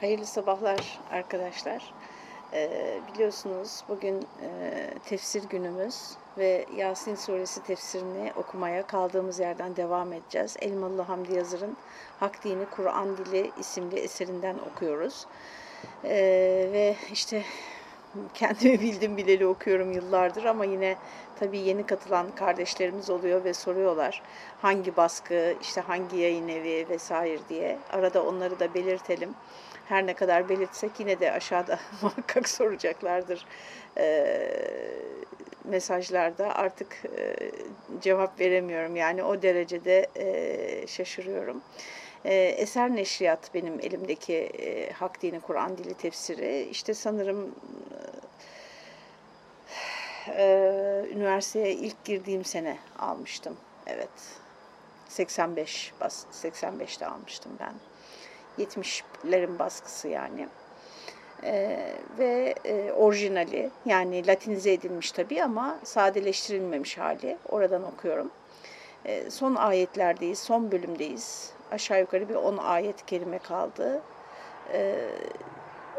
Hayırlı sabahlar arkadaşlar. Ee, biliyorsunuz bugün e, tefsir günümüz ve Yasin suresi tefsirini okumaya kaldığımız yerden devam edeceğiz. Elmalı Hamdi Yazır'ın Hak Dini Kur'an Dili isimli eserinden okuyoruz. Ee, ve işte kendimi bildim bileli okuyorum yıllardır ama yine tabii yeni katılan kardeşlerimiz oluyor ve soruyorlar hangi baskı, işte hangi yayın evi vesaire diye. Arada onları da belirtelim. Her ne kadar belirtsek yine de aşağıda muhakkak soracaklardır e, mesajlarda. Artık e, cevap veremiyorum yani o derecede e, şaşırıyorum. E, Eser Neşriyat benim elimdeki e, Hak Dini Kur'an Dili tefsiri. İşte sanırım e, üniversiteye ilk girdiğim sene almıştım. Evet. 85 bas 85'te almıştım ben. 70'lerin baskısı yani. Ee, ve e, orijinali yani latinize edilmiş tabii ama sadeleştirilmemiş hali. Oradan okuyorum. E, son ayetlerdeyiz, son bölümdeyiz. Aşağı yukarı bir 10 ayet kelime kaldı. E,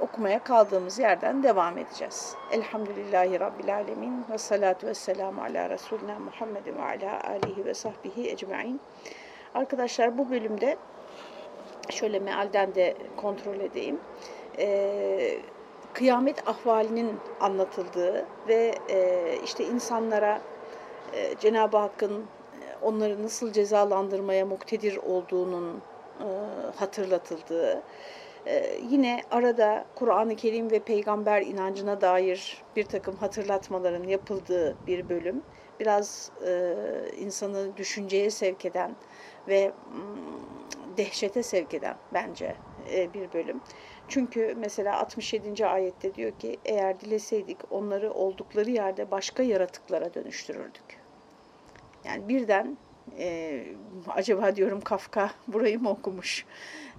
okumaya kaldığımız yerden devam edeceğiz. Elhamdülillahi Rabbil Alemin ve salatu ve selamu ala Resulina Muhammedin ve ala alihi ve sahbihi ecmain. Arkadaşlar bu bölümde şöyle mealden de kontrol edeyim. Ee, kıyamet ahvalinin anlatıldığı ve e, işte insanlara e, Cenab-ı Hakk'ın e, onları nasıl cezalandırmaya muktedir olduğunun e, hatırlatıldığı, ee, yine arada Kur'an-ı Kerim ve peygamber inancına dair bir takım hatırlatmaların yapıldığı bir bölüm. Biraz e, insanı düşünceye sevk eden ve mm, dehşete sevk eden bence e, bir bölüm. Çünkü mesela 67. ayette diyor ki eğer dileseydik onları oldukları yerde başka yaratıklara dönüştürürdük. Yani birden e, acaba diyorum Kafka burayı mı okumuş?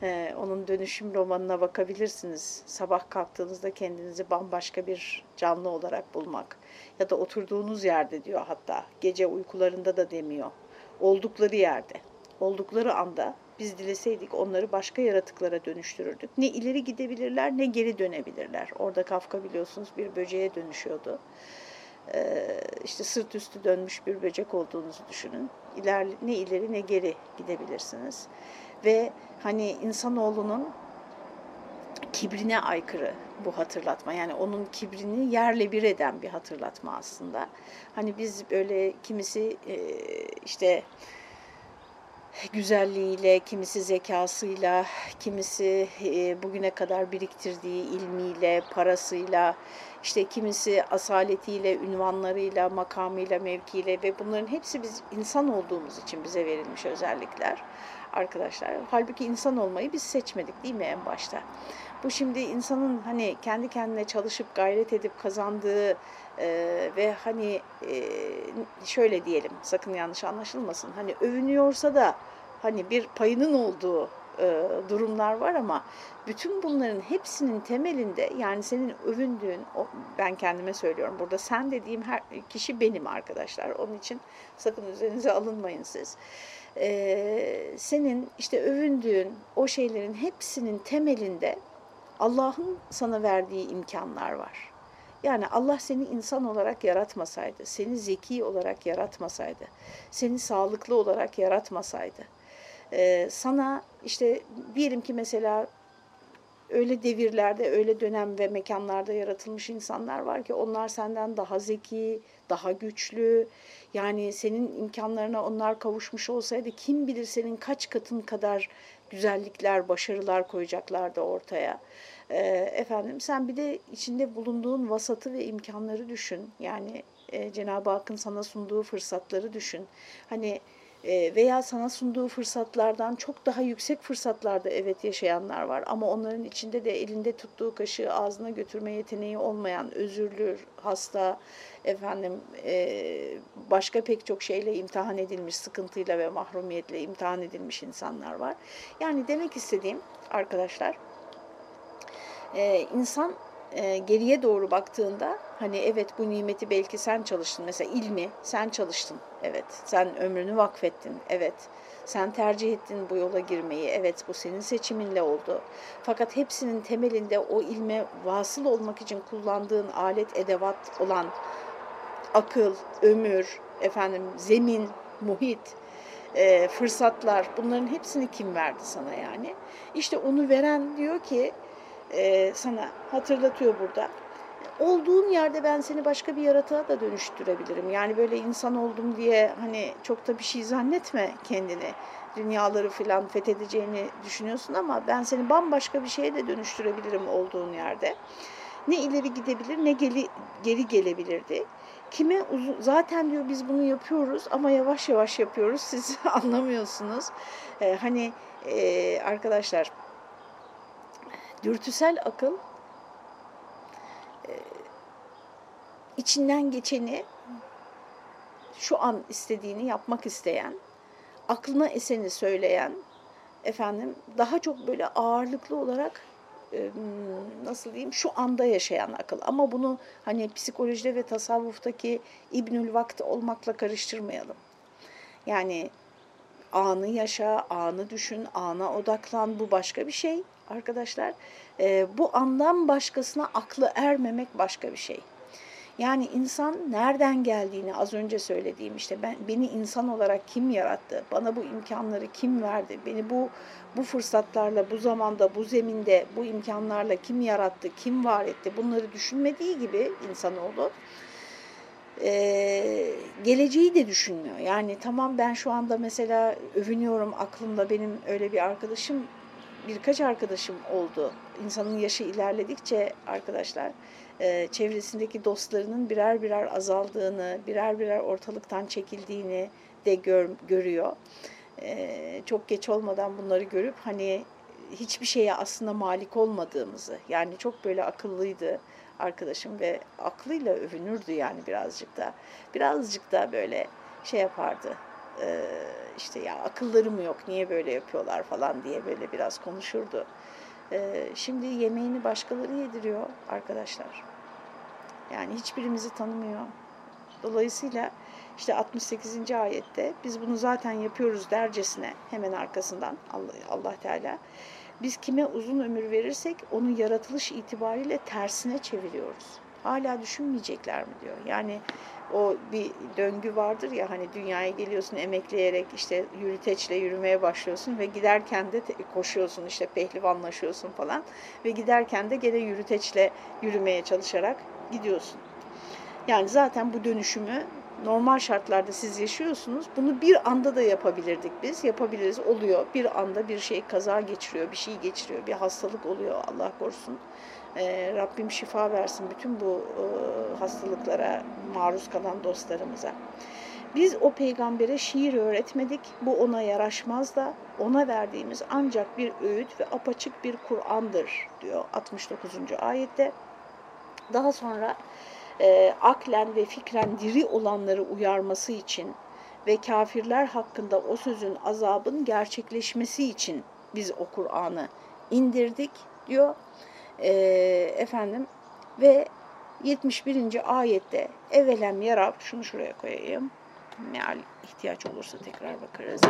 E, onun dönüşüm romanına bakabilirsiniz. Sabah kalktığınızda kendinizi bambaşka bir canlı olarak bulmak. Ya da oturduğunuz yerde diyor hatta. Gece uykularında da demiyor. Oldukları yerde. Oldukları anda biz dileseydik onları başka yaratıklara dönüştürürdük. Ne ileri gidebilirler ne geri dönebilirler. Orada Kafka biliyorsunuz bir böceğe dönüşüyordu. Ee, işte sırt üstü dönmüş bir böcek olduğunuzu düşünün. İler, ne ileri ne geri gidebilirsiniz. Ve hani insanoğlunun kibrine aykırı bu hatırlatma. Yani onun kibrini yerle bir eden bir hatırlatma aslında. Hani biz böyle kimisi e, işte güzelliğiyle, kimisi zekasıyla, kimisi e, bugüne kadar biriktirdiği ilmiyle, parasıyla, işte kimisi asaletiyle, ünvanlarıyla, makamıyla, mevkiyle ve bunların hepsi biz insan olduğumuz için bize verilmiş özellikler arkadaşlar. Halbuki insan olmayı biz seçmedik değil mi en başta? Bu şimdi insanın hani kendi kendine çalışıp gayret edip kazandığı e, ve hani e, şöyle diyelim sakın yanlış anlaşılmasın. Hani övünüyorsa da hani bir payının olduğu e, durumlar var ama bütün bunların hepsinin temelinde yani senin övündüğün, ben kendime söylüyorum burada sen dediğim her kişi benim arkadaşlar. Onun için sakın üzerinize alınmayın siz. E, senin işte övündüğün o şeylerin hepsinin temelinde Allah'ın sana verdiği imkanlar var. Yani Allah seni insan olarak yaratmasaydı, seni zeki olarak yaratmasaydı, seni sağlıklı olarak yaratmasaydı, sana işte diyelim ki mesela öyle devirlerde, öyle dönem ve mekanlarda yaratılmış insanlar var ki onlar senden daha zeki, daha güçlü. Yani senin imkanlarına onlar kavuşmuş olsaydı kim bilir senin kaç katın kadar güzellikler, başarılar koyacaklardı ortaya. Ee, efendim sen bir de içinde bulunduğun vasatı ve imkanları düşün. Yani e, Cenab-ı Hakk'ın sana sunduğu fırsatları düşün. Hani veya sana sunduğu fırsatlardan çok daha yüksek fırsatlarda evet yaşayanlar var ama onların içinde de elinde tuttuğu kaşığı ağzına götürme yeteneği olmayan özürlü, hasta, efendim e, başka pek çok şeyle imtihan edilmiş, sıkıntıyla ve mahrumiyetle imtihan edilmiş insanlar var. Yani demek istediğim arkadaşlar, e, insan e, geriye doğru baktığında hani evet bu nimeti belki sen çalıştın. Mesela ilmi sen çalıştın. Evet sen ömrünü vakfettin. Evet sen tercih ettin bu yola girmeyi. Evet bu senin seçiminle oldu. Fakat hepsinin temelinde o ilme vasıl olmak için kullandığın alet edevat olan akıl, ömür, efendim zemin, muhit, e, fırsatlar bunların hepsini kim verdi sana yani? İşte onu veren diyor ki e, sana hatırlatıyor burada. Olduğun yerde ben seni başka bir yaratığa da dönüştürebilirim. Yani böyle insan oldum diye hani çok da bir şey zannetme kendini. Dünyaları falan fethedeceğini düşünüyorsun ama ben seni bambaşka bir şeye de dönüştürebilirim olduğun yerde. Ne ileri gidebilir ne geri, geri gelebilirdi. Kime uzun, zaten diyor biz bunu yapıyoruz ama yavaş yavaş yapıyoruz siz anlamıyorsunuz. Ee, hani e, arkadaşlar dürtüsel akıl e, içinden geçeni şu an istediğini yapmak isteyen, aklına eseni söyleyen, efendim daha çok böyle ağırlıklı olarak e, nasıl diyeyim şu anda yaşayan akıl. Ama bunu hani psikolojide ve tasavvuftaki İbnül Vakt olmakla karıştırmayalım. Yani anı yaşa, anı düşün, ana odaklan bu başka bir şey arkadaşlar. E, bu andan başkasına aklı ermemek başka bir şey. Yani insan nereden geldiğini az önce söylediğim işte ben beni insan olarak kim yarattı? Bana bu imkanları kim verdi? Beni bu bu fırsatlarla, bu zamanda, bu zeminde, bu imkanlarla kim yarattı? Kim var etti? Bunları düşünmediği gibi insanoğlu ee, geleceği de düşünmüyor. Yani tamam ben şu anda mesela övünüyorum aklımda benim öyle bir arkadaşım birkaç arkadaşım oldu. İnsanın yaşı ilerledikçe arkadaşlar e, çevresindeki dostlarının birer birer azaldığını, birer birer ortalıktan çekildiğini de gör, görüyor. E, çok geç olmadan bunları görüp hani hiçbir şeye aslında malik olmadığımızı, yani çok böyle akıllıydı arkadaşım ve aklıyla övünürdü yani birazcık da. Birazcık da böyle şey yapardı, e, işte ya akılları mı yok, niye böyle yapıyorlar falan diye böyle biraz konuşurdu. E, şimdi yemeğini başkaları yediriyor arkadaşlar. Yani hiçbirimizi tanımıyor. Dolayısıyla işte 68. ayette biz bunu zaten yapıyoruz dercesine hemen arkasından Allah, Allah Teala biz kime uzun ömür verirsek onu yaratılış itibariyle tersine çeviriyoruz. Hala düşünmeyecekler mi diyor. Yani o bir döngü vardır ya hani dünyaya geliyorsun emekleyerek işte yürüteçle yürümeye başlıyorsun ve giderken de koşuyorsun işte pehlivanlaşıyorsun falan ve giderken de gene yürüteçle yürümeye çalışarak gidiyorsun. Yani zaten bu dönüşümü normal şartlarda siz yaşıyorsunuz. Bunu bir anda da yapabilirdik biz. Yapabiliriz. Oluyor. Bir anda bir şey kaza geçiriyor, bir şey geçiriyor, bir hastalık oluyor Allah korusun. Ee, Rabbim şifa versin bütün bu e, hastalıklara maruz kalan dostlarımıza. Biz o peygambere şiir öğretmedik. Bu ona yaraşmaz da ona verdiğimiz ancak bir öğüt ve apaçık bir Kur'an'dır diyor 69. ayette. Daha sonra e, aklen ve fikren diri olanları uyarması için ve kafirler hakkında o sözün azabın gerçekleşmesi için biz o Kur'an'ı indirdik diyor. E, efendim ve 71. ayette evelem yarab şunu şuraya koyayım. Meal ihtiyaç olursa tekrar bakarız.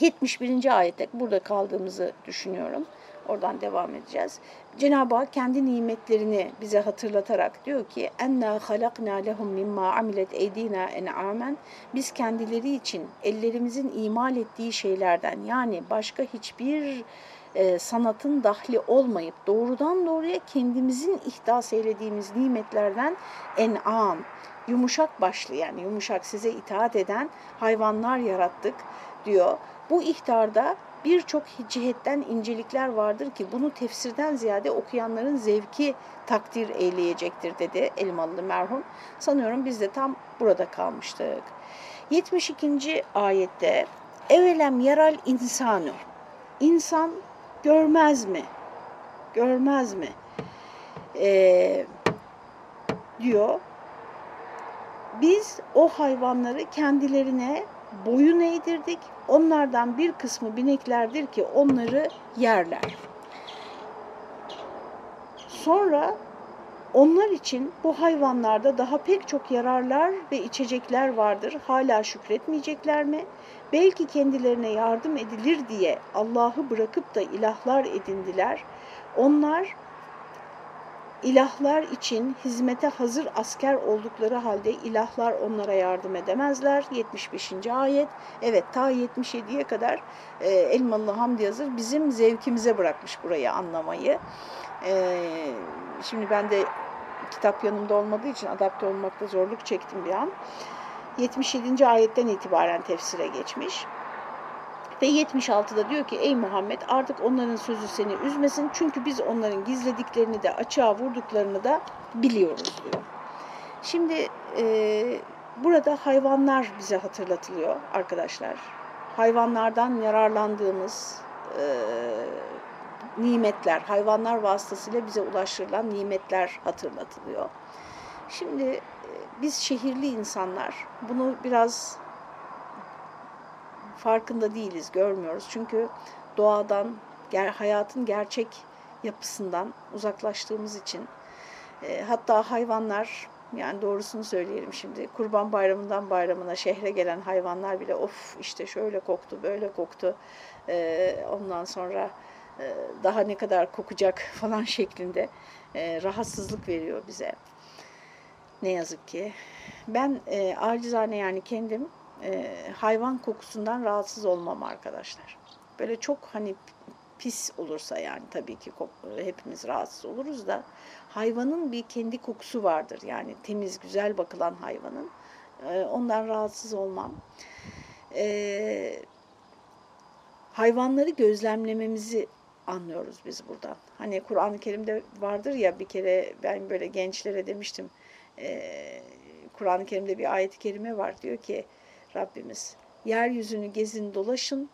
71. ayette burada kaldığımızı düşünüyorum. Oradan devam edeceğiz. Cenab-ı Hak kendi nimetlerini bize hatırlatarak diyor ki enna halakna lehum mimma amilet eydina en'amen biz kendileri için ellerimizin imal ettiği şeylerden yani başka hiçbir e, sanatın dahli olmayıp doğrudan doğruya kendimizin ihdas eylediğimiz nimetlerden en'am yumuşak başlı yani yumuşak size itaat eden hayvanlar yarattık diyor. Bu ihtarda birçok cihetten incelikler vardır ki bunu tefsirden ziyade okuyanların zevki takdir eyleyecektir dedi Elmalı merhum. Sanıyorum biz de tam burada kalmıştık. 72. ayette evelem yaral insanu insan görmez mi? Görmez mi? Ee, diyor. Biz o hayvanları kendilerine boyun eğdirdik. Onlardan bir kısmı bineklerdir ki onları yerler. Sonra onlar için bu hayvanlarda daha pek çok yararlar ve içecekler vardır. Hala şükretmeyecekler mi? Belki kendilerine yardım edilir diye Allah'ı bırakıp da ilahlar edindiler. Onlar ilahlar için hizmete hazır asker oldukları halde ilahlar onlara yardım edemezler. 75. ayet. Evet ta 77'ye kadar e, Elmalı Hamdi Yazır bizim zevkimize bırakmış burayı anlamayı. E, şimdi ben de kitap yanımda olmadığı için adapte olmakta zorluk çektim bir an. 77. ayetten itibaren tefsire geçmiş. Ve 76'da diyor ki ey Muhammed artık onların sözü seni üzmesin çünkü biz onların gizlediklerini de açığa vurduklarını da biliyoruz diyor. Şimdi e, burada hayvanlar bize hatırlatılıyor arkadaşlar. Hayvanlardan yararlandığımız e, nimetler, hayvanlar vasıtasıyla bize ulaştırılan nimetler hatırlatılıyor. Şimdi e, biz şehirli insanlar bunu biraz farkında değiliz, görmüyoruz. Çünkü doğadan, hayatın gerçek yapısından uzaklaştığımız için e, hatta hayvanlar yani doğrusunu söyleyelim şimdi kurban bayramından bayramına şehre gelen hayvanlar bile of işte şöyle koktu böyle koktu e, ondan sonra e, daha ne kadar kokacak falan şeklinde e, rahatsızlık veriyor bize. Ne yazık ki. Ben e, acizane yani kendim e, hayvan kokusundan rahatsız olmam arkadaşlar. Böyle çok hani pis olursa yani tabii ki hepimiz rahatsız oluruz da hayvanın bir kendi kokusu vardır. Yani temiz, güzel bakılan hayvanın. E, ondan rahatsız olmam. E, hayvanları gözlemlememizi anlıyoruz biz buradan. Hani Kur'an-ı Kerim'de vardır ya bir kere ben böyle gençlere demiştim. E, Kur'an-ı Kerim'de bir ayet-i kerime var diyor ki Rabbimiz yeryüzünü gezin dolaşın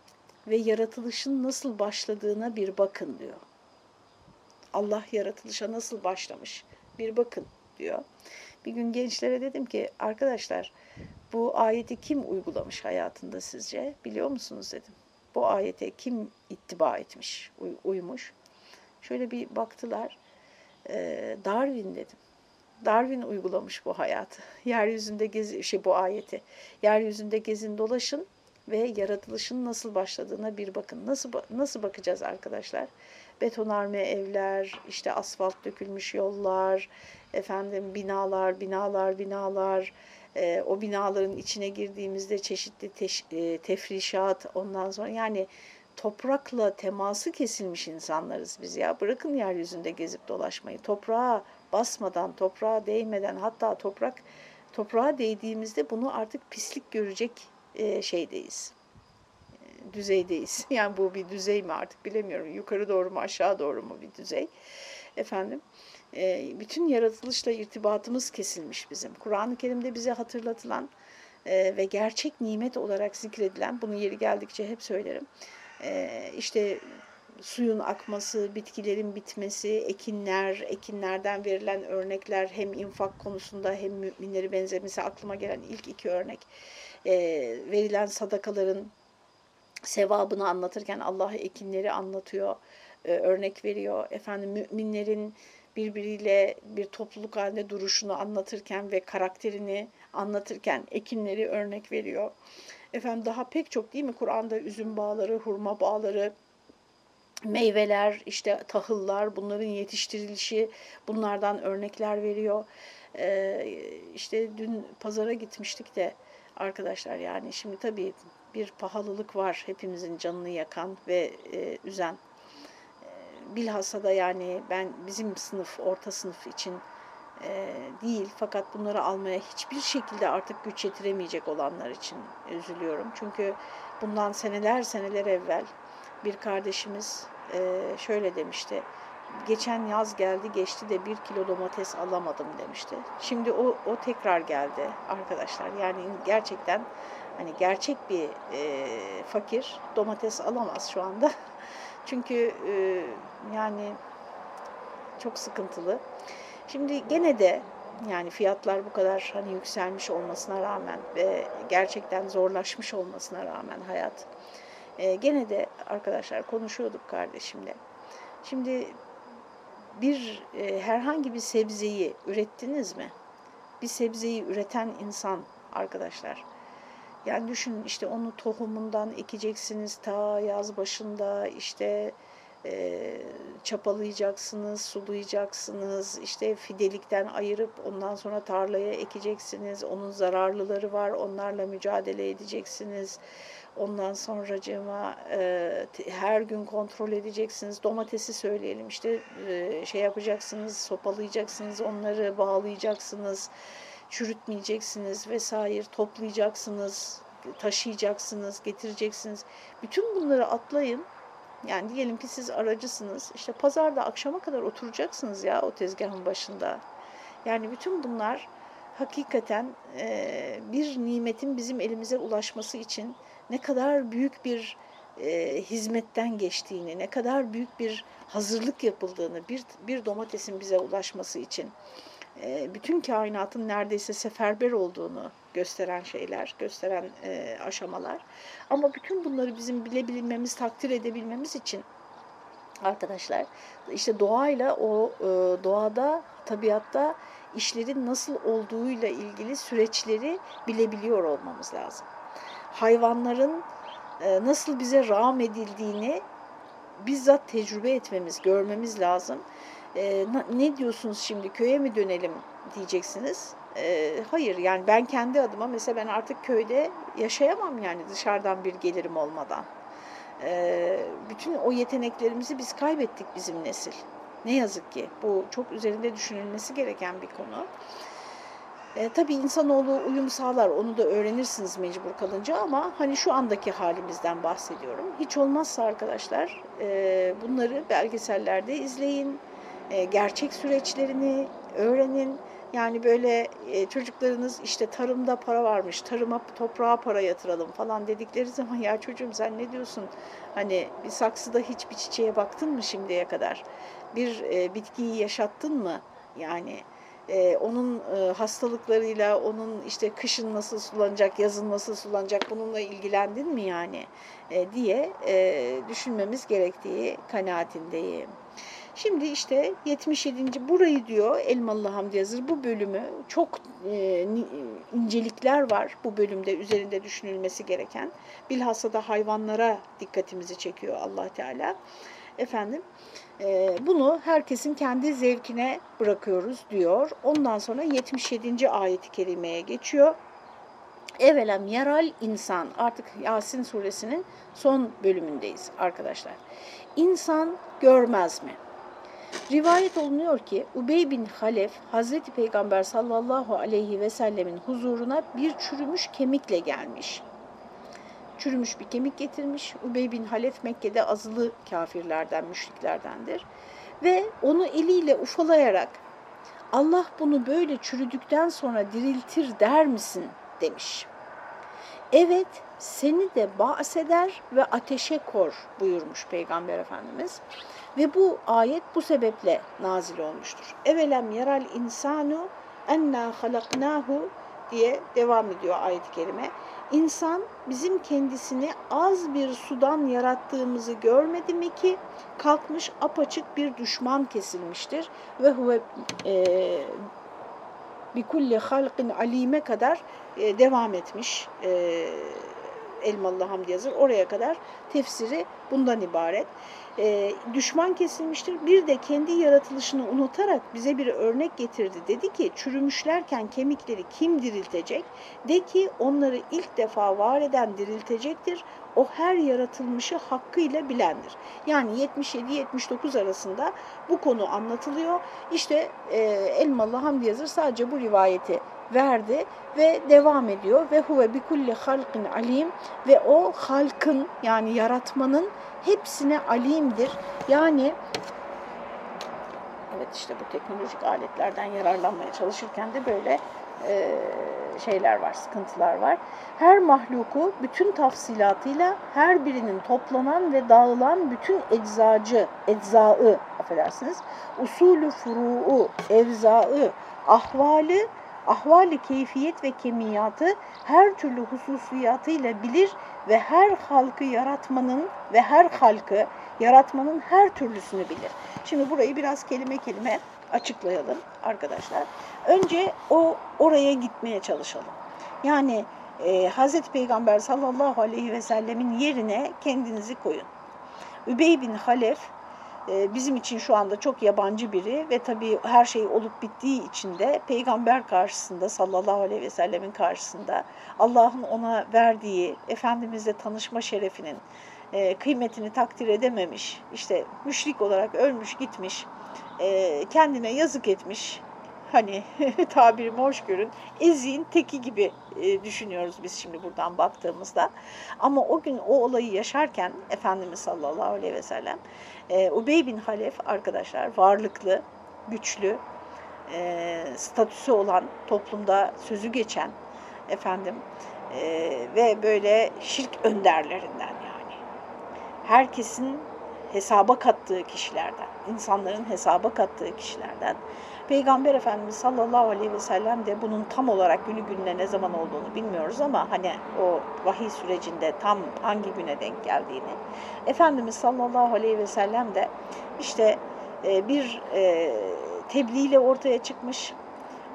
ve yaratılışın nasıl başladığına bir bakın diyor. Allah yaratılışa nasıl başlamış bir bakın diyor. Bir gün gençlere dedim ki arkadaşlar bu ayeti kim uygulamış hayatında sizce biliyor musunuz dedim. Bu ayete kim ittiba etmiş, uymuş. Şöyle bir baktılar. Darwin dedim. Darwin uygulamış bu hayatı. Yeryüzünde gezi, şey bu ayeti. Yeryüzünde gezin dolaşın ve yaratılışın nasıl başladığına bir bakın. Nasıl nasıl bakacağız arkadaşlar? Betonarme evler, işte asfalt dökülmüş yollar, efendim binalar, binalar, binalar. E, o binaların içine girdiğimizde çeşitli teş, e, tefrişat, ondan sonra yani toprakla teması kesilmiş insanlarız biz ya. Bırakın yeryüzünde gezip dolaşmayı. Toprağa basmadan, toprağa değmeden hatta toprak toprağa değdiğimizde bunu artık pislik görecek e, şeydeyiz. E, düzeydeyiz. Yani bu bir düzey mi artık bilemiyorum. Yukarı doğru mu aşağı doğru mu bir düzey. Efendim e, bütün yaratılışla irtibatımız kesilmiş bizim. Kur'an-ı Kerim'de bize hatırlatılan ve gerçek nimet olarak zikredilen, bunu yeri geldikçe hep söylerim. işte suyun akması, bitkilerin bitmesi, ekinler, ekinlerden verilen örnekler hem infak konusunda hem müminleri benzemesi aklıma gelen ilk iki örnek. E, verilen sadakaların sevabını anlatırken Allah ekinleri anlatıyor, e, örnek veriyor. Efendim müminlerin birbiriyle bir topluluk halinde duruşunu anlatırken ve karakterini anlatırken ekinleri örnek veriyor. Efendim daha pek çok değil mi Kur'an'da üzüm bağları, hurma bağları, meyveler, işte tahıllar, bunların yetiştirilişi, bunlardan örnekler veriyor. Ee, işte dün pazara gitmiştik de arkadaşlar yani şimdi tabii bir pahalılık var hepimizin canını yakan ve e, üzen. E, bilhassa da yani ben bizim sınıf, orta sınıf için e, değil fakat bunları almaya hiçbir şekilde artık güç yetiremeyecek olanlar için üzülüyorum. Çünkü bundan seneler seneler evvel bir kardeşimiz e, şöyle demişti. Geçen yaz geldi geçti de bir kilo domates alamadım demişti. Şimdi o, o tekrar geldi arkadaşlar. Yani gerçekten hani gerçek bir e, fakir domates alamaz şu anda. Çünkü e, yani çok sıkıntılı. Şimdi gene de yani fiyatlar bu kadar hani yükselmiş olmasına rağmen ve gerçekten zorlaşmış olmasına rağmen hayat e, gene de arkadaşlar konuşuyorduk kardeşimle. Şimdi bir e, herhangi bir sebzeyi ürettiniz mi? Bir sebzeyi üreten insan arkadaşlar. Yani düşünün işte onu tohumundan ekeceksiniz ta yaz başında işte e, çapalayacaksınız, sulayacaksınız, işte fidelikten ayırıp ondan sonra tarlaya ekeceksiniz. Onun zararlıları var, onlarla mücadele edeceksiniz. Ondan sonra cema e, her gün kontrol edeceksiniz. Domatesi söyleyelim işte e, şey yapacaksınız, sopalayacaksınız, onları bağlayacaksınız, çürütmeyeceksiniz vesaire, toplayacaksınız, taşıyacaksınız, getireceksiniz. Bütün bunları atlayın. Yani diyelim ki siz aracısınız. İşte pazarda akşama kadar oturacaksınız ya o tezgahın başında. Yani bütün bunlar hakikaten e, bir nimetin bizim elimize ulaşması için ne kadar büyük bir e, hizmetten geçtiğini, ne kadar büyük bir hazırlık yapıldığını, bir, bir domatesin bize ulaşması için e, bütün kainatın neredeyse seferber olduğunu gösteren şeyler, gösteren e, aşamalar. Ama bütün bunları bizim bilebilmemiz, takdir edebilmemiz için arkadaşlar işte doğayla o e, doğada, tabiatta işlerin nasıl olduğuyla ilgili süreçleri bilebiliyor olmamız lazım. Hayvanların e, nasıl bize rağm edildiğini bizzat tecrübe etmemiz, görmemiz lazım. E, ne diyorsunuz şimdi köye mi dönelim diyeceksiniz. E, hayır yani ben kendi adıma mesela ben artık köyde yaşayamam yani dışarıdan bir gelirim olmadan. Bütün o yeteneklerimizi biz kaybettik bizim nesil. Ne yazık ki bu çok üzerinde düşünülmesi gereken bir konu. E, tabii insanoğlu uyum sağlar, onu da öğrenirsiniz mecbur kalınca ama hani şu andaki halimizden bahsediyorum. Hiç olmazsa arkadaşlar e, bunları belgesellerde izleyin, e, gerçek süreçlerini öğrenin. Yani böyle e, çocuklarınız işte tarımda para varmış, tarıma toprağa para yatıralım falan dedikleri zaman ya çocuğum sen ne diyorsun? Hani bir saksıda hiç bir çiçeğe baktın mı şimdiye kadar? Bir e, bitkiyi yaşattın mı? Yani e, onun e, hastalıklarıyla, onun işte kışın nasıl sulanacak, yazın nasıl sulanacak bununla ilgilendin mi yani e, diye e, düşünmemiz gerektiği kanaatindeyim. Şimdi işte 77. burayı diyor Elmalı Hamdi Yazır bu bölümü çok e, incelikler var bu bölümde üzerinde düşünülmesi gereken. Bilhassa da hayvanlara dikkatimizi çekiyor allah Teala. Efendim bunu herkesin kendi zevkine bırakıyoruz diyor. Ondan sonra 77. ayeti kerimeye geçiyor. Evelem yaral insan artık Yasin suresinin son bölümündeyiz arkadaşlar. İnsan görmez mi? Rivayet olunuyor ki Ubey bin Halef Hazreti Peygamber sallallahu aleyhi ve sellemin huzuruna bir çürümüş kemikle gelmiş. Çürümüş bir kemik getirmiş. Ubey bin Halef Mekke'de azılı kafirlerden, müşriklerdendir. Ve onu eliyle ufalayarak Allah bunu böyle çürüdükten sonra diriltir der misin demiş. Evet seni de bahseder ve ateşe kor buyurmuş Peygamber Efendimiz. Ve bu ayet bu sebeple nazil olmuştur. Evelem yaral insanu enna halaknahu diye devam ediyor ayet-i kerime. İnsan bizim kendisini az bir sudan yarattığımızı görmedi mi ki kalkmış apaçık bir düşman kesilmiştir ve huve e, bi kulli halqin alime kadar e, devam etmiş e, Elmalı Hamdi Yazır oraya kadar tefsiri bundan ibaret e, düşman kesilmiştir. Bir de kendi yaratılışını unutarak bize bir örnek getirdi. Dedi ki çürümüşlerken kemikleri kim diriltecek? De ki onları ilk defa var eden diriltecektir. O her yaratılmışı hakkıyla bilendir. Yani 77-79 arasında bu konu anlatılıyor. İşte e, Elmalı Hamdi Yazır sadece bu rivayeti verdi ve devam ediyor. Ve huve bi kulli halkin alim ve o halkın yani yaratmanın hepsine alimdir. Yani evet işte bu teknolojik aletlerden yararlanmaya çalışırken de böyle e, şeyler var, sıkıntılar var. Her mahluku bütün tafsilatıyla her birinin toplanan ve dağılan bütün eczacı, eczaı affedersiniz, usulü furu'u, evzaı, ahvali ahvali keyfiyet ve kemiyatı her türlü hususiyatıyla bilir ve her halkı yaratmanın ve her halkı Yaratmanın her türlüsünü bilir. Şimdi burayı biraz kelime kelime açıklayalım arkadaşlar. Önce o oraya gitmeye çalışalım. Yani e, Hazreti Peygamber sallallahu aleyhi ve sellemin yerine kendinizi koyun. Übey bin Halef bizim için şu anda çok yabancı biri ve tabii her şey olup bittiği için de peygamber karşısında sallallahu aleyhi ve sellemin karşısında Allah'ın ona verdiği Efendimizle tanışma şerefinin e, kıymetini takdir edememiş, işte müşrik olarak ölmüş gitmiş, e, kendine yazık etmiş, hani tabirimi hoş görün, eziğin teki gibi e, düşünüyoruz biz şimdi buradan baktığımızda. Ama o gün o olayı yaşarken Efendimiz sallallahu aleyhi ve sellem, e, Ubey bin Halef arkadaşlar varlıklı, güçlü, e, statüsü olan, toplumda sözü geçen efendim e, ve böyle şirk önderlerinden yani. Herkesin hesaba kattığı kişilerden, insanların hesaba kattığı kişilerden. Peygamber Efendimiz sallallahu aleyhi ve sellem de bunun tam olarak günü gününe ne zaman olduğunu bilmiyoruz ama hani o vahiy sürecinde tam hangi güne denk geldiğini. Efendimiz sallallahu aleyhi ve sellem de işte e, bir e, tebliğ ortaya çıkmış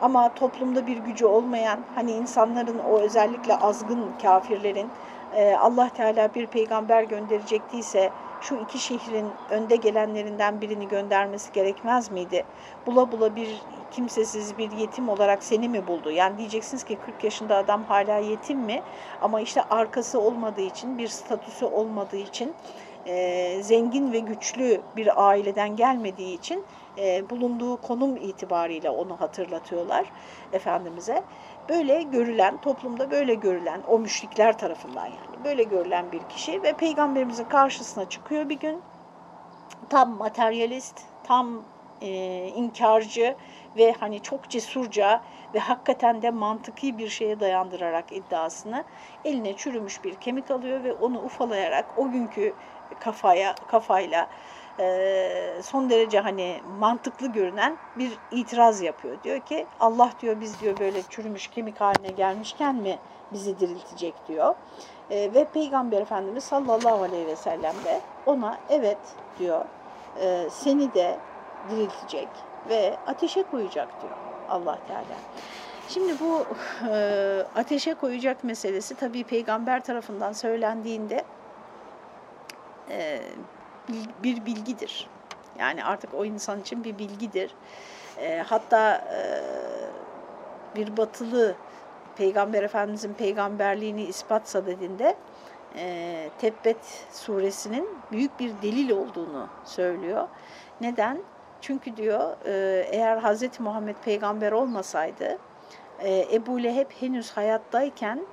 ama toplumda bir gücü olmayan hani insanların o özellikle azgın kafirlerin e, Allah Teala bir peygamber gönderecektiyse şu iki şehrin önde gelenlerinden birini göndermesi gerekmez miydi? Bula bula bir kimsesiz bir yetim olarak seni mi buldu? Yani diyeceksiniz ki 40 yaşında adam hala yetim mi? Ama işte arkası olmadığı için, bir statüsü olmadığı için, e, zengin ve güçlü bir aileden gelmediği için e, bulunduğu konum itibariyle onu hatırlatıyorlar Efendimiz'e. Böyle görülen, toplumda böyle görülen, o müşrikler tarafından yani böyle görülen bir kişi ve peygamberimizin karşısına çıkıyor bir gün. Tam materyalist, tam e, inkarcı ve hani çok cesurca ve hakikaten de mantıki bir şeye dayandırarak iddiasını eline çürümüş bir kemik alıyor ve onu ufalayarak o günkü kafaya kafayla son derece hani mantıklı görünen bir itiraz yapıyor. Diyor ki Allah diyor biz diyor böyle çürümüş kemik haline gelmişken mi bizi diriltecek diyor. ve Peygamber Efendimiz sallallahu aleyhi ve sellem de ona evet diyor seni de diriltecek ve ateşe koyacak diyor Allah Teala. Şimdi bu e, ateşe koyacak meselesi tabii peygamber tarafından söylendiğinde e, bir bilgidir. Yani artık o insan için bir bilgidir. E, hatta e, bir batılı Peygamber Efendimizin peygamberliğini ispat sadedinde e, Tebbet suresinin büyük bir delil olduğunu söylüyor. Neden? Çünkü diyor e, eğer Hazreti Muhammed peygamber olmasaydı e, Ebu Leheb henüz hayattayken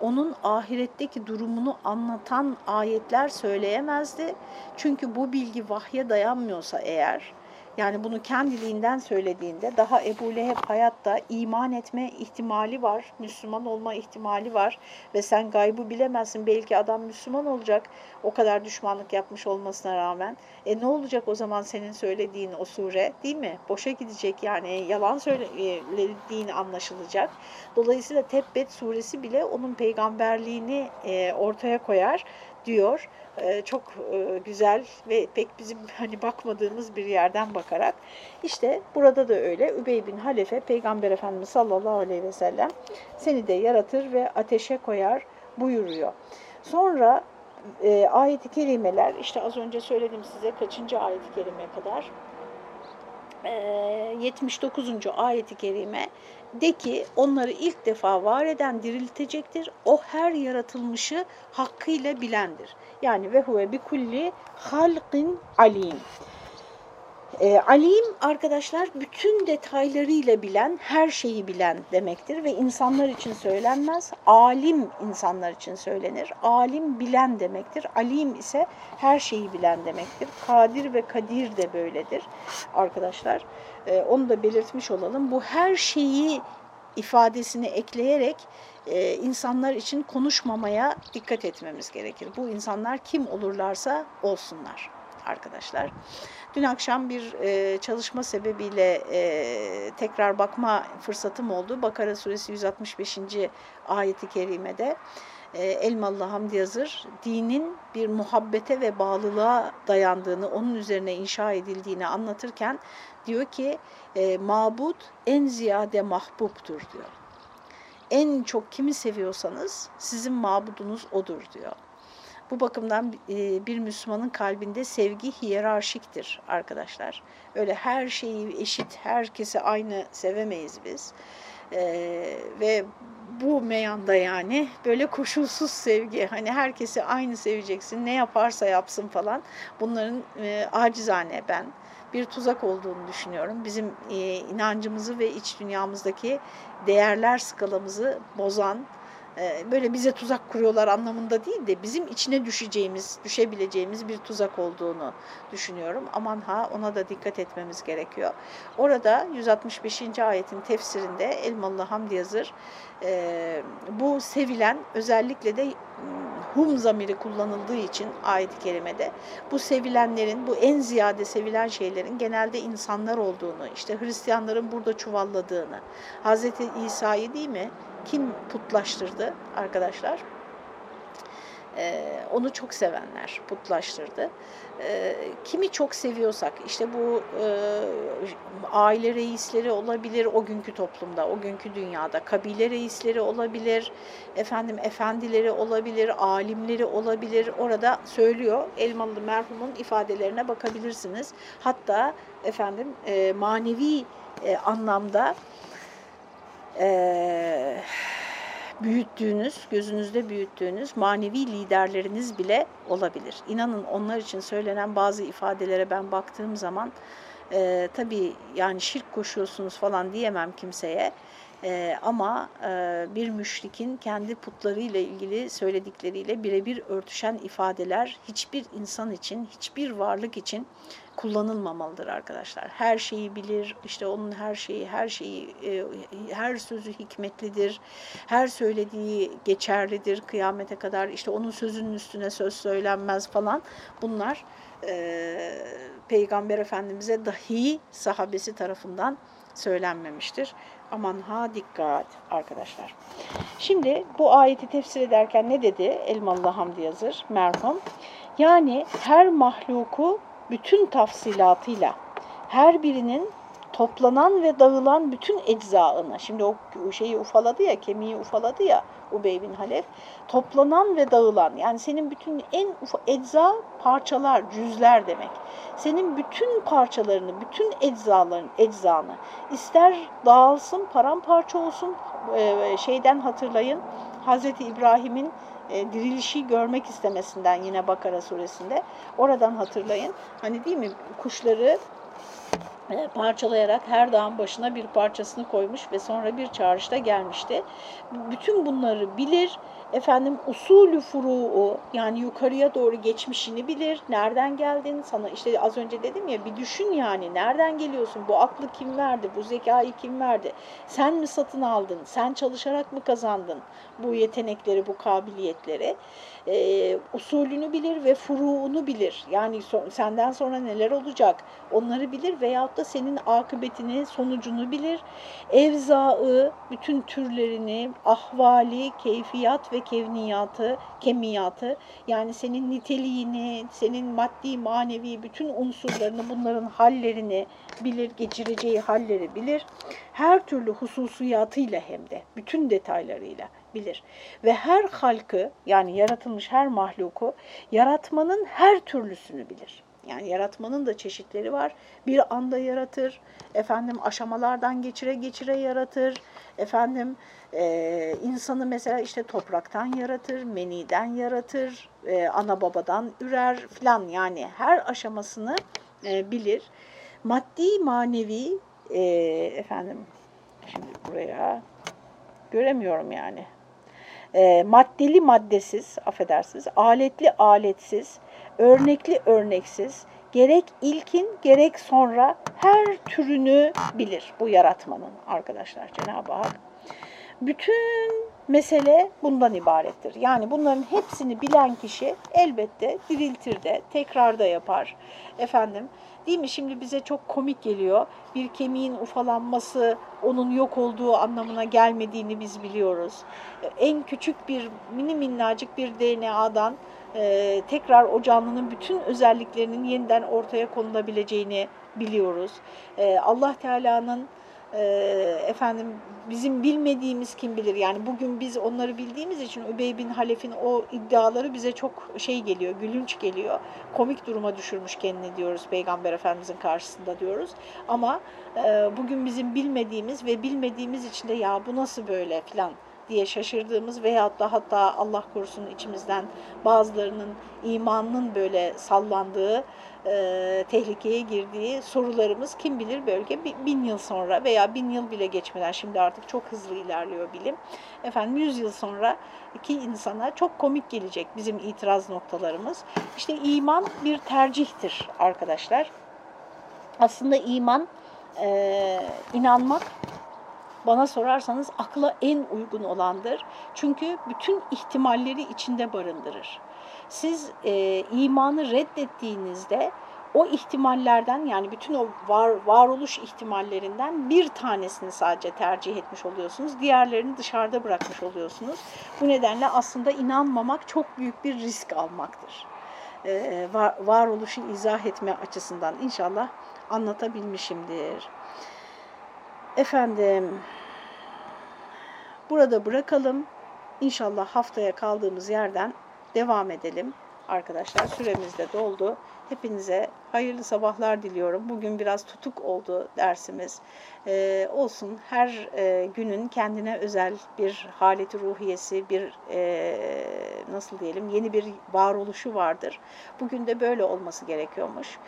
onun ahiretteki durumunu anlatan ayetler söyleyemezdi. Çünkü bu bilgi vahye dayanmıyorsa eğer, yani bunu kendiliğinden söylediğinde daha Ebu Leheb hayatta iman etme ihtimali var, Müslüman olma ihtimali var ve sen gaybı bilemezsin. Belki adam Müslüman olacak o kadar düşmanlık yapmış olmasına rağmen. E ne olacak o zaman senin söylediğin o sure değil mi? Boşa gidecek yani yalan söylediğin anlaşılacak. Dolayısıyla Tebbet suresi bile onun peygamberliğini e, ortaya koyar diyor. E, çok e, güzel ve pek bizim hani bakmadığımız bir yerden bakarak. İşte burada da öyle. Übey bin Halefe Peygamber Efendimiz sallallahu aleyhi ve sellem seni de yaratır ve ateşe koyar buyuruyor. Sonra e, ayet-i kerimeler işte az önce söyledim size kaçıncı ayet-i kerime kadar? 79. ayeti kerime de ki onları ilk defa var eden diriltecektir. O her yaratılmışı hakkıyla bilendir. Yani ve huve bi kulli halqin alim. E, alim arkadaşlar bütün detaylarıyla bilen, her şeyi bilen demektir ve insanlar için söylenmez. Alim insanlar için söylenir. Alim bilen demektir. Alim ise her şeyi bilen demektir. Kadir ve kadir de böyledir arkadaşlar. E, onu da belirtmiş olalım. Bu her şeyi ifadesini ekleyerek e, insanlar için konuşmamaya dikkat etmemiz gerekir. Bu insanlar kim olurlarsa olsunlar arkadaşlar. Dün akşam bir e, çalışma sebebiyle e, tekrar bakma fırsatım oldu. Bakara suresi 165. ayeti kerimede e, Elmalı Hamdi Yazır dinin bir muhabbete ve bağlılığa dayandığını, onun üzerine inşa edildiğini anlatırken diyor ki e, mabut en ziyade mahbubtur diyor. En çok kimi seviyorsanız sizin mabudunuz odur diyor. Bu bakımdan e, bir Müslümanın kalbinde sevgi hiyerarşiktir arkadaşlar. Öyle her şeyi eşit, herkesi aynı sevemeyiz biz. Ee, ve bu meyanda yani böyle koşulsuz sevgi hani herkesi aynı seveceksin ne yaparsa yapsın falan bunların e, acizane ben bir tuzak olduğunu düşünüyorum. Bizim e, inancımızı ve iç dünyamızdaki değerler skalamızı bozan e, böyle bize tuzak kuruyorlar anlamında değil de bizim içine düşeceğimiz, düşebileceğimiz bir tuzak olduğunu düşünüyorum. Aman ha ona da dikkat etmemiz gerekiyor. Orada 165. ayetin tefsirinde Elmalı Hamdi Yazır e, bu sevilen özellikle de hum zamiri kullanıldığı için ayet-i kerimede bu sevilenlerin, bu en ziyade sevilen şeylerin genelde insanlar olduğunu, işte Hristiyanların burada çuvalladığını, Hz. İsa'yı değil mi kim putlaştırdı arkadaşlar? Ee, onu çok sevenler putlaştırdı. Ee, kimi çok seviyorsak, işte bu e, aile reisleri olabilir o günkü toplumda, o günkü dünyada, kabile reisleri olabilir, efendim efendileri olabilir, alimleri olabilir. Orada söylüyor, Elmalı merhumun ifadelerine bakabilirsiniz. Hatta efendim e, manevi e, anlamda e, büyüttüğünüz, gözünüzde büyüttüğünüz manevi liderleriniz bile olabilir. İnanın onlar için söylenen bazı ifadelere ben baktığım zaman e, tabii yani şirk koşuyorsunuz falan diyemem kimseye. E, ama e, bir müşrikin kendi putlarıyla ilgili söyledikleriyle birebir örtüşen ifadeler hiçbir insan için, hiçbir varlık için kullanılmamalıdır arkadaşlar. Her şeyi bilir, işte onun her şeyi, her şeyi, e, her sözü hikmetlidir, her söylediği geçerlidir kıyamete kadar. İşte onun sözünün üstüne söz söylenmez falan. Bunlar e, Peygamber Efendimiz'e dahi sahabesi tarafından söylenmemiştir. Aman ha dikkat arkadaşlar. Şimdi bu ayeti tefsir ederken ne dedi Elmalı Hamdi Yazır merhum? Yani her mahluku bütün tafsilatıyla her birinin toplanan ve dağılan bütün eczaını, şimdi o şeyi ufaladı ya, kemiği ufaladı ya Ubey bin Halef, toplanan ve dağılan, yani senin bütün en ufa, ecza parçalar, cüzler demek. Senin bütün parçalarını, bütün eczaların, eczanı, ister dağılsın, paramparça olsun, şeyden hatırlayın, Hazreti İbrahim'in e, dirilişi görmek istemesinden yine Bakara suresinde. Oradan hatırlayın. Hani değil mi kuşları e, parçalayarak her dağın başına bir parçasını koymuş ve sonra bir çağrışta gelmişti. Bütün bunları bilir efendim usulü furu'u yani yukarıya doğru geçmişini bilir. Nereden geldin? Sana işte az önce dedim ya bir düşün yani nereden geliyorsun? Bu aklı kim verdi? Bu zekayı kim verdi? Sen mi satın aldın? Sen çalışarak mı kazandın bu yetenekleri, bu kabiliyetleri? Ee, usulünü bilir ve furu'unu bilir. Yani so senden sonra neler olacak? Onları bilir veyahut da senin akıbetini, sonucunu bilir. Evzaı, bütün türlerini, ahvali, keyfiyat ve kevniyatı, kemiyatı yani senin niteliğini, senin maddi, manevi bütün unsurlarını, bunların hallerini bilir, geçireceği halleri bilir. Her türlü hususiyatıyla hem de, bütün detaylarıyla bilir. Ve her halkı yani yaratılmış her mahluku yaratmanın her türlüsünü bilir. Yani yaratmanın da çeşitleri var. Bir anda yaratır, efendim aşamalardan geçire geçire yaratır, efendim e, insanı mesela işte topraktan yaratır, meniden yaratır, e, ana babadan ürer filan yani her aşamasını e, bilir. Maddi manevi e, efendim şimdi buraya göremiyorum yani. E, maddeli maddesiz affedersiniz, aletli aletsiz, örnekli örneksiz, gerek ilkin gerek sonra her türünü bilir bu yaratmanın arkadaşlar Cenab-ı Hak. Bütün mesele bundan ibarettir. Yani bunların hepsini bilen kişi elbette diriltir de, tekrar da yapar. Efendim, değil mi? Şimdi bize çok komik geliyor. Bir kemiğin ufalanması onun yok olduğu anlamına gelmediğini biz biliyoruz. En küçük bir mini minnacık bir DNA'dan e, tekrar o canlının bütün özelliklerinin yeniden ortaya konulabileceğini biliyoruz. E, Allah Teala'nın efendim bizim bilmediğimiz kim bilir yani bugün biz onları bildiğimiz için Übey bin Halef'in o iddiaları bize çok şey geliyor, gülünç geliyor. Komik duruma düşürmüş kendini diyoruz Peygamber Efendimizin karşısında diyoruz. Ama e, bugün bizim bilmediğimiz ve bilmediğimiz için de ya bu nasıl böyle filan diye şaşırdığımız veyahut da hatta Allah korusun içimizden bazılarının imanının böyle sallandığı, e, tehlikeye girdiği sorularımız kim bilir bölge bin yıl sonra veya bin yıl bile geçmeden şimdi artık çok hızlı ilerliyor bilim. Efendim yüz yıl sonra ki insana çok komik gelecek bizim itiraz noktalarımız. İşte iman bir tercihtir arkadaşlar. Aslında iman e, inanmak bana sorarsanız akla en uygun olandır. Çünkü bütün ihtimalleri içinde barındırır. Siz e, imanı reddettiğinizde o ihtimallerden yani bütün o var, varoluş ihtimallerinden bir tanesini sadece tercih etmiş oluyorsunuz. Diğerlerini dışarıda bırakmış oluyorsunuz. Bu nedenle aslında inanmamak çok büyük bir risk almaktır. Ee, var, varoluşu izah etme açısından inşallah anlatabilmişimdir. Efendim, burada bırakalım. İnşallah haftaya kaldığımız yerden devam edelim arkadaşlar. Süremiz de doldu. Hepinize hayırlı sabahlar diliyorum. Bugün biraz tutuk oldu dersimiz. Ee, olsun her e, günün kendine özel bir haleti ruhiyesi, bir e, nasıl diyelim yeni bir varoluşu vardır. Bugün de böyle olması gerekiyormuş.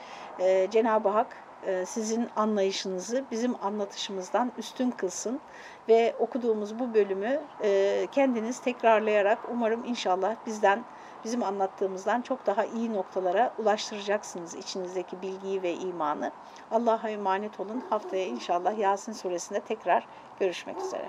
Ee, Cenab-ı Hak sizin anlayışınızı bizim anlatışımızdan üstün kılsın ve okuduğumuz bu bölümü e, kendiniz tekrarlayarak umarım inşallah bizden bizim anlattığımızdan çok daha iyi noktalara ulaştıracaksınız içinizdeki bilgiyi ve imanı. Allah'a emanet olun. Haftaya inşallah Yasin suresinde tekrar görüşmek üzere.